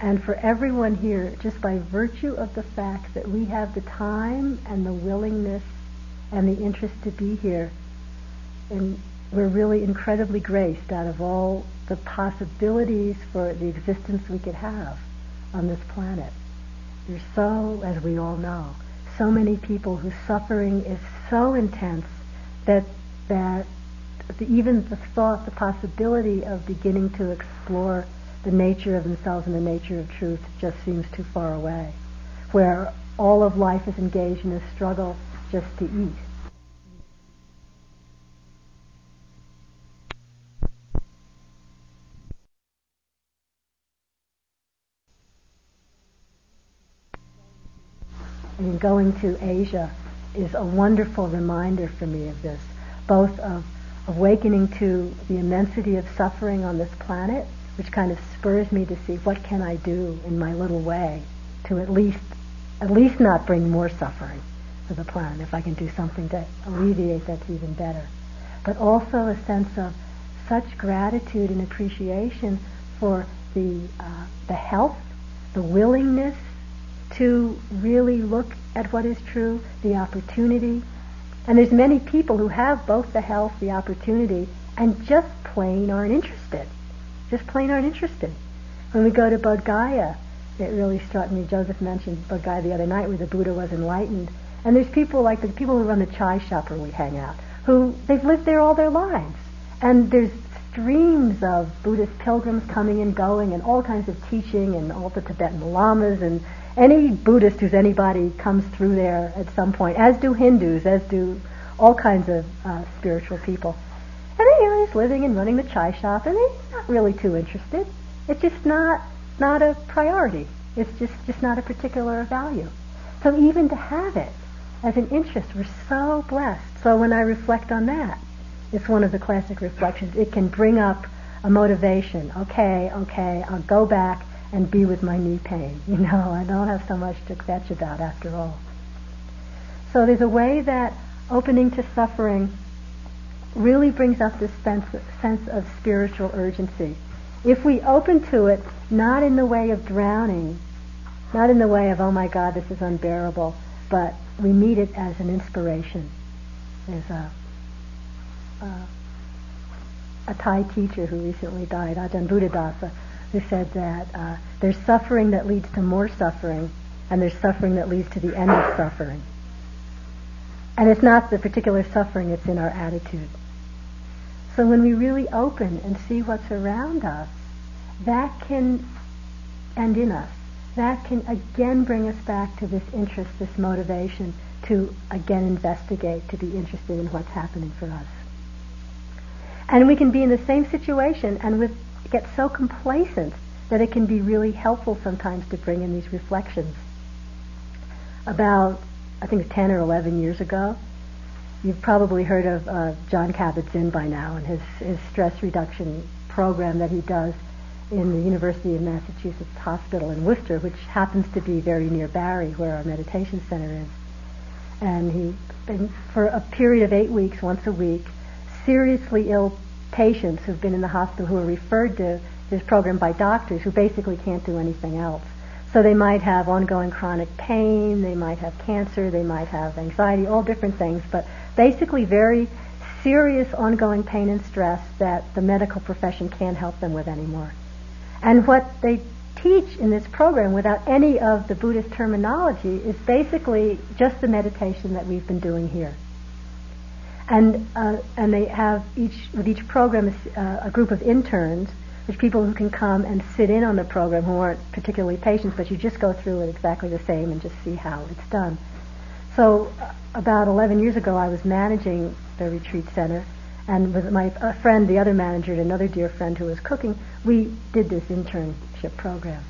and for everyone here, just by virtue of the fact that we have the time and the willingness and the interest to be here, and we're really incredibly graced out of all the possibilities for the existence we could have on this planet. There's so, as we all know, so many people whose suffering is so intense that that the, even the thought, the possibility of beginning to explore the nature of themselves and the nature of truth just seems too far away, where all of life is engaged in a struggle just to eat. Mean, going to Asia is a wonderful reminder for me of this, both of awakening to the immensity of suffering on this planet which kind of spurs me to see what can I do in my little way to at least at least not bring more suffering to the planet. If I can do something to alleviate that's even better. But also a sense of such gratitude and appreciation for the uh, the health, the willingness to really look at what is true, the opportunity. And there's many people who have both the health, the opportunity, and just plain aren't interested just plain aren't interested. When we go to Bodh Gaya, it really struck me. Joseph mentioned Bodh Gaya the other night where the Buddha was enlightened. And there's people like the people who run the chai shop where we hang out, who they've lived there all their lives. And there's streams of Buddhist pilgrims coming and going and all kinds of teaching and all the Tibetan lamas and any Buddhist who's anybody comes through there at some point, as do Hindus, as do all kinds of uh, spiritual people. And he's living and running the chai shop, and he's not really too interested. It's just not not a priority. It's just just not a particular value. So even to have it as an interest, we're so blessed. So when I reflect on that, it's one of the classic reflections. It can bring up a motivation. Okay, okay, I'll go back and be with my knee pain. You know, I don't have so much to fetch about after all. So there's a way that opening to suffering really brings up this sense, sense of spiritual urgency. If we open to it, not in the way of drowning, not in the way of, oh my God, this is unbearable, but we meet it as an inspiration. There's a, a, a Thai teacher who recently died, Ajahn Buddhadasa, who said that uh, there's suffering that leads to more suffering, and there's suffering that leads to the end of suffering. And it's not the particular suffering, it's in our attitude. So when we really open and see what's around us, that can, and in us, that can again bring us back to this interest, this motivation to again investigate, to be interested in what's happening for us. And we can be in the same situation and with, get so complacent that it can be really helpful sometimes to bring in these reflections. About, I think 10 or 11 years ago, You've probably heard of uh, Jon Kabat-Zinn by now and his, his stress reduction program that he does in the University of Massachusetts Hospital in Worcester, which happens to be very near Barre, where our meditation center is. And he, been for a period of eight weeks, once a week, seriously ill patients who've been in the hospital who are referred to his program by doctors who basically can't do anything else. So they might have ongoing chronic pain, they might have cancer, they might have anxiety, all different things, but basically very serious ongoing pain and stress that the medical profession can't help them with anymore. And what they teach in this program without any of the Buddhist terminology is basically just the meditation that we've been doing here. And, uh, and they have each, with each program, uh, a group of interns there's people who can come and sit in on the program who aren't particularly patients, but you just go through it exactly the same and just see how it's done. So uh, about 11 years ago, I was managing the retreat center, and with my friend, the other manager, and another dear friend who was cooking, we did this internship program.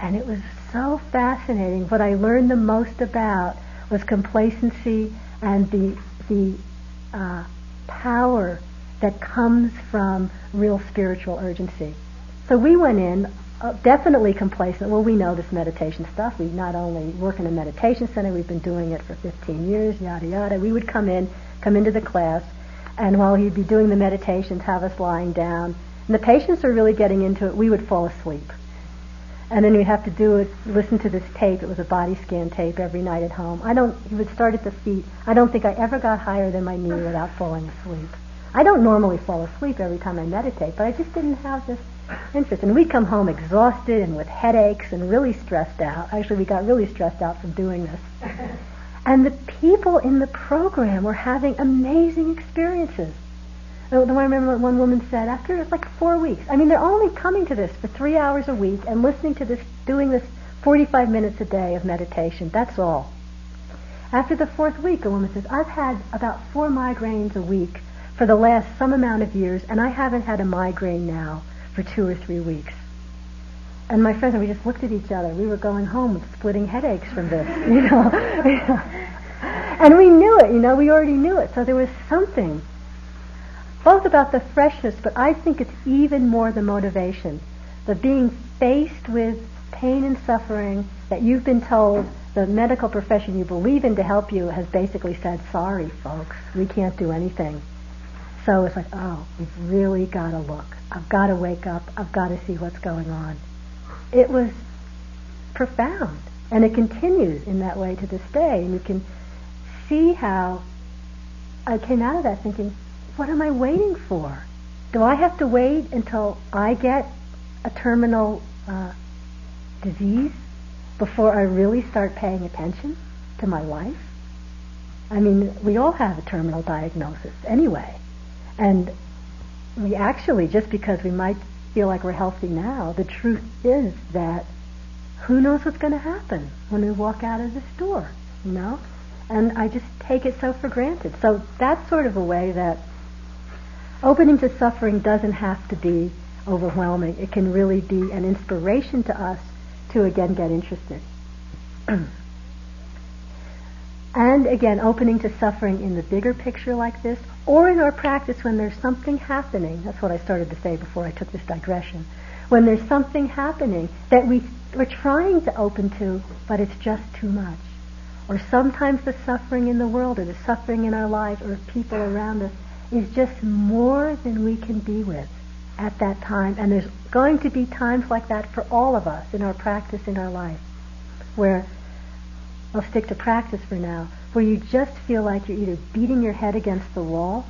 And it was so fascinating. What I learned the most about was complacency and the, the uh, power that comes from real spiritual urgency. So we went in uh, definitely complacent. Well, we know this meditation stuff. We not only work in a meditation center, we've been doing it for 15 years, yada yada. We would come in, come into the class, and while he'd be doing the meditations, have us lying down. And the patients are really getting into it. We would fall asleep. And then we'd have to do it, listen to this tape. It was a body scan tape every night at home. I don't, he would start at the feet. I don't think I ever got higher than my knee without falling asleep. I don't normally fall asleep every time I meditate, but I just didn't have this interest. And we'd come home exhausted and with headaches and really stressed out. Actually, we got really stressed out from doing this. and the people in the program were having amazing experiences. Oh, I remember one woman said after like four weeks. I mean, they're only coming to this for three hours a week and listening to this, doing this 45 minutes a day of meditation. That's all. After the fourth week, a woman says, I've had about four migraines a week for the last some amount of years, and I haven't had a migraine now for two or three weeks. And my friends and we just looked at each other. We were going home with splitting headaches from this, you know. and we knew it, you know, we already knew it. So there was something, both about the freshness, but I think it's even more the motivation. The being faced with pain and suffering that you've been told the medical profession you believe in to help you has basically said, sorry, folks, we can't do anything. So it's like, oh, we've really got to look. I've got to wake up. I've got to see what's going on. It was profound. And it continues in that way to this day. And you can see how I came out of that thinking, what am I waiting for? Do I have to wait until I get a terminal uh, disease before I really start paying attention to my life? I mean, we all have a terminal diagnosis anyway. And we actually, just because we might feel like we're healthy now, the truth is that who knows what's going to happen when we walk out of this door, you know? And I just take it so for granted. So that's sort of a way that opening to suffering doesn't have to be overwhelming. It can really be an inspiration to us to again get interested. and again, opening to suffering in the bigger picture like this, or in our practice when there's something happening. That's what I started to say before I took this digression. When there's something happening that we, we're trying to open to, but it's just too much. Or sometimes the suffering in the world or the suffering in our lives or people around us is just more than we can be with at that time. And there's going to be times like that for all of us in our practice in our life where I'll stick to practice for now, where you just feel like you're either beating your head against the wall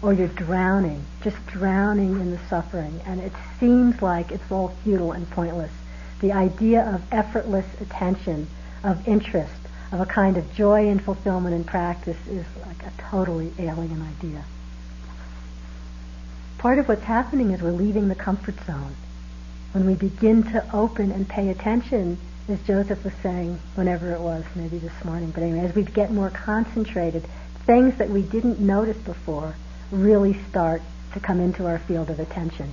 or you're drowning, just drowning in the suffering, and it seems like it's all futile and pointless. The idea of effortless attention, of interest, of a kind of joy and fulfillment in practice is like a totally alien idea. Part of what's happening is we're leaving the comfort zone. When we begin to open and pay attention as Joseph was saying, whenever it was, maybe this morning, but anyway, as we get more concentrated, things that we didn't notice before really start to come into our field of attention.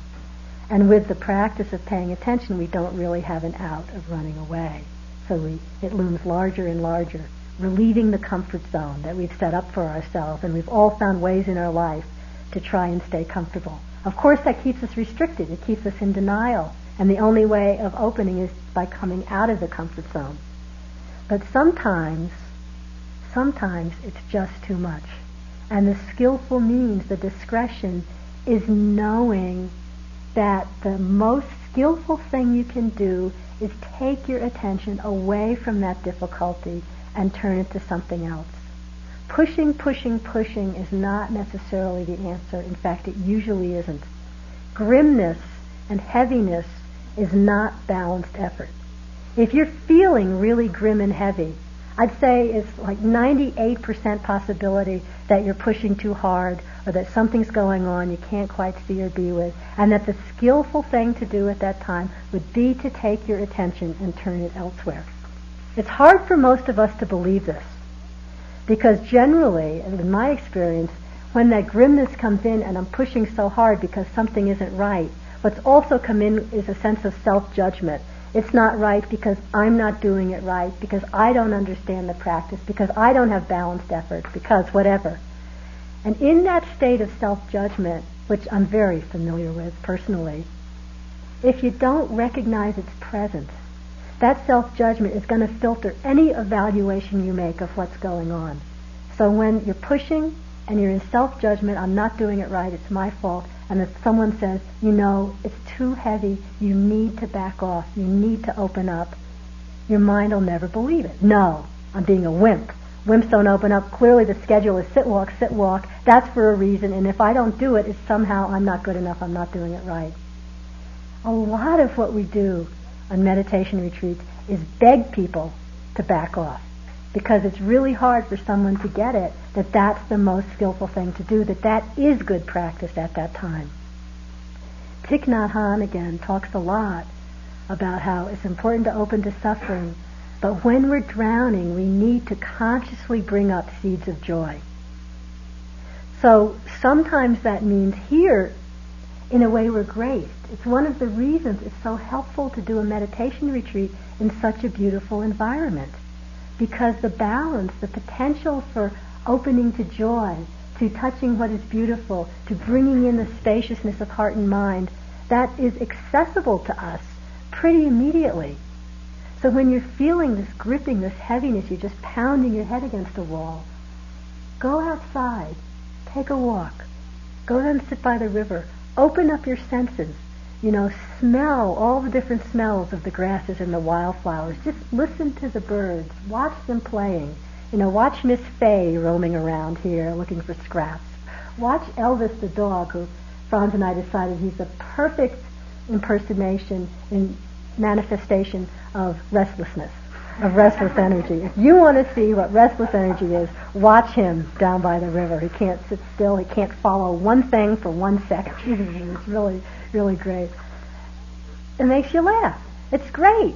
And with the practice of paying attention, we don't really have an out of running away. So we, it looms larger and larger, relieving the comfort zone that we've set up for ourselves. And we've all found ways in our life to try and stay comfortable. Of course, that keeps us restricted. It keeps us in denial. And the only way of opening is by coming out of the comfort zone. But sometimes, sometimes it's just too much. And the skillful means, the discretion, is knowing that the most skillful thing you can do is take your attention away from that difficulty and turn it to something else. Pushing, pushing, pushing is not necessarily the answer. In fact, it usually isn't. Grimness and heaviness is not balanced effort. If you're feeling really grim and heavy, I'd say it's like 98% possibility that you're pushing too hard or that something's going on you can't quite see or be with, and that the skillful thing to do at that time would be to take your attention and turn it elsewhere. It's hard for most of us to believe this because generally, in my experience, when that grimness comes in and I'm pushing so hard because something isn't right, what's also come in is a sense of self-judgment it's not right because I'm not doing it right, because I don't understand the practice, because I don't have balanced effort, because whatever. And in that state of self-judgment, which I'm very familiar with personally, if you don't recognize its presence, that self-judgment is going to filter any evaluation you make of what's going on. So when you're pushing and you're in self-judgment, I'm not doing it right, it's my fault, and if someone says, you know, it's too heavy, you need to back off, you need to open up, your mind will never believe it. No, I'm being a wimp. Wimps don't open up. Clearly the schedule is sit, walk, sit, walk. That's for a reason, and if I don't do it, it's somehow I'm not good enough, I'm not doing it right. A lot of what we do on meditation retreats is beg people to back off because it's really hard for someone to get it that that's the most skillful thing to do, that that is good practice at that time. Thich Nhat Hanh again talks a lot about how it's important to open to suffering, but when we're drowning, we need to consciously bring up seeds of joy. So sometimes that means here, in a way, we're graced. It's one of the reasons it's so helpful to do a meditation retreat in such a beautiful environment because the balance, the potential for opening to joy, to touching what is beautiful, to bringing in the spaciousness of heart and mind, that is accessible to us pretty immediately. So when you're feeling this gripping, this heaviness, you're just pounding your head against a wall, go outside, take a walk, go and sit by the river, open up your senses, you know, smell all the different smells of the grasses and the wildflowers. Just listen to the birds. Watch them playing. You know, watch Miss Fay roaming around here looking for scraps. Watch Elvis the dog, who Franz and I decided he's the perfect impersonation and manifestation of restlessness, of restless energy. If you want to see what restless energy is, watch him down by the river. He can't sit still. He can't follow one thing for one second. it's really really great. It makes you laugh. It's great.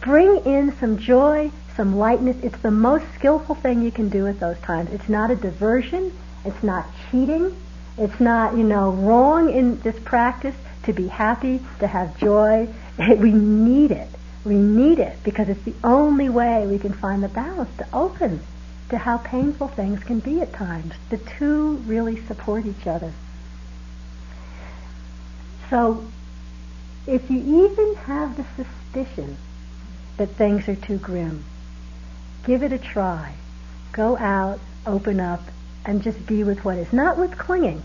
Bring in some joy, some lightness. It's the most skillful thing you can do at those times. It's not a diversion. It's not cheating. It's not, you know, wrong in this practice to be happy, to have joy. we need it. We need it because it's the only way we can find the balance to open to how painful things can be at times. The two really support each other. So if you even have the suspicion that things are too grim, give it a try. Go out, open up, and just be with what is. Not with clinging.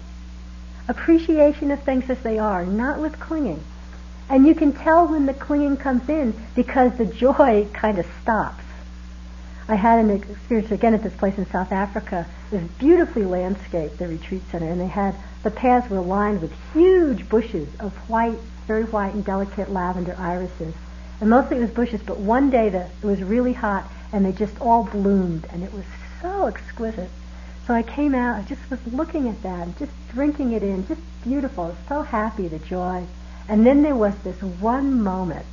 Appreciation of things as they are, not with clinging. And you can tell when the clinging comes in because the joy kind of stops. I had an experience again at this place in South Africa. It was beautifully landscaped, the retreat center, and they had the paths were lined with huge bushes of white, very white and delicate lavender irises. And mostly it was bushes, but one day the, it was really hot and they just all bloomed and it was so exquisite. So I came out, I just was looking at that, just drinking it in, just beautiful, so happy, the joy. And then there was this one moment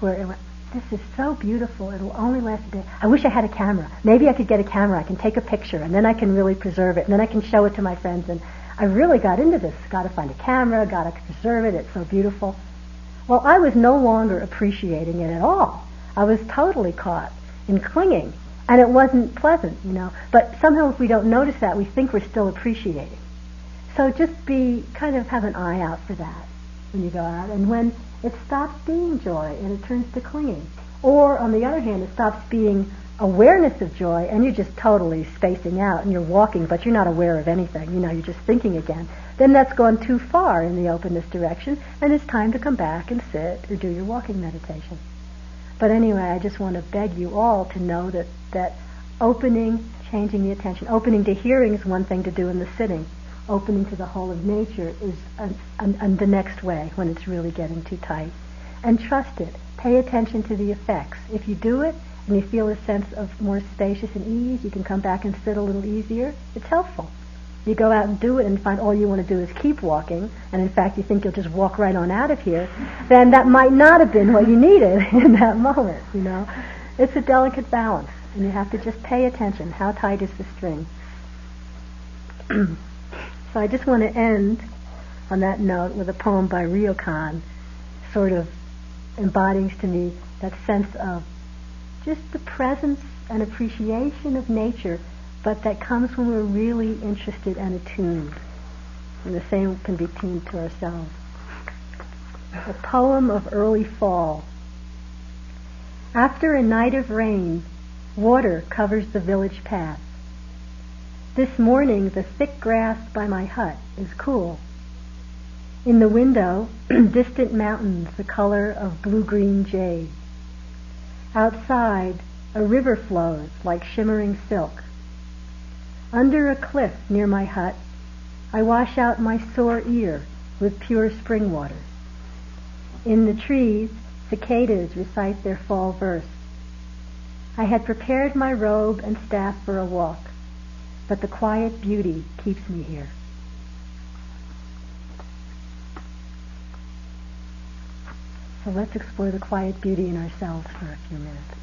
where it went, this is so beautiful, it'll only last a day. I wish I had a camera. Maybe I could get a camera, I can take a picture, and then I can really preserve it, and then I can show it to my friends, and I really got into this. Got to find a camera, got to preserve it. It's so beautiful. Well, I was no longer appreciating it at all. I was totally caught in clinging, and it wasn't pleasant, you know. But somehow, if we don't notice that, we think we're still appreciating. so just be kind of have an eye out for that when you go out. And when it stops being joy and it turns to clinging, or on the other hand, it stops being awareness of joy and you're just totally spacing out and you're walking but you're not aware of anything. You know, you're just thinking again. Then that's gone too far in the openness direction and it's time to come back and sit or do your walking meditation. But anyway, I just want to beg you all to know that, that opening, changing the attention, opening to hearing is one thing to do in the sitting. Opening to the whole of nature is an, an, an the next way when it's really getting too tight. And trust it. Pay attention to the effects. If you do it and you feel a sense of more spacious and ease, you can come back and sit a little easier. It's helpful. You go out and do it and find all you want to do is keep walking, and in fact you think you'll just walk right on out of here, then that might not have been what you needed in that moment, you know. It's a delicate balance, and you have to just pay attention. How tight is the string? so I just want to end on that note with a poem by Ryokan, sort of embodies to me that sense of just the presence and appreciation of nature, but that comes when we're really interested and attuned. And the same can be tuned to ourselves. A poem of early fall. After a night of rain, water covers the village path. This morning, the thick grass by my hut is cool. In the window, distant mountains the color of blue-green jade. Outside, a river flows like shimmering silk. Under a cliff near my hut, I wash out my sore ear with pure spring water. In the trees, cicadas recite their fall verse. I had prepared my robe and staff for a walk, but the quiet beauty keeps me here. So let's explore the quiet beauty in ourselves for a few minutes.